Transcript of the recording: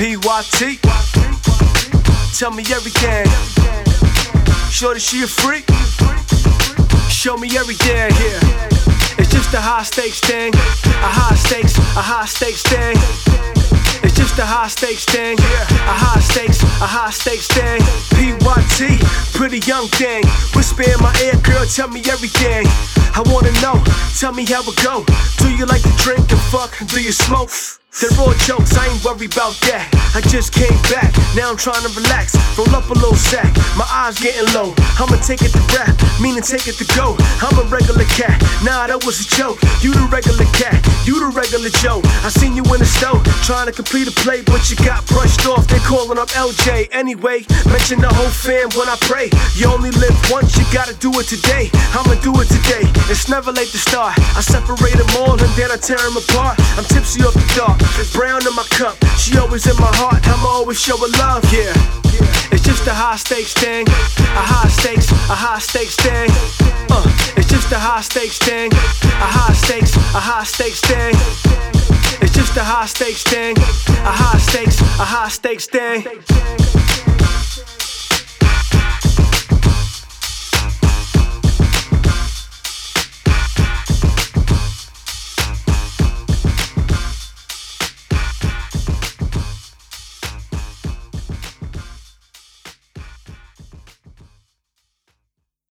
PYT. Tell me everything. Shorty, she a freak. Show me everything here. It's just a high stakes thing. A high stakes, a high stakes thing. It's just a high stakes thing. A high stakes, a high stakes thing. PYT, pretty young thing. Whisper in my ear, girl, tell me everything. I wanna know, tell me how it go. Do you like to drink and fuck? Do you smoke? They're all jokes, I ain't worried about that. I just came back, now I'm trying to relax. Roll up a little sack, my eyes getting low. I'ma take it to rap, meaning take it to go. I'm a regular cat, nah, that was a joke. You the regular cat, you the I seen you in the store, trying to complete a play, but you got brushed off. They calling up LJ. Anyway, mention the whole fam when I pray. You only live once, you gotta do it today. I'ma do it today. It's never late to start. I separate them all and then I tear them apart. I'm tipsy off the dark. It's brown in my cup, she always in my heart. I'ma always show her love, yeah. It's just a high stakes thing, a high stakes, a high stakes thing. Just a high stakes thing, a high stakes, a high stakes thing. It's just a high stakes thing, a high stakes, a high stakes thing.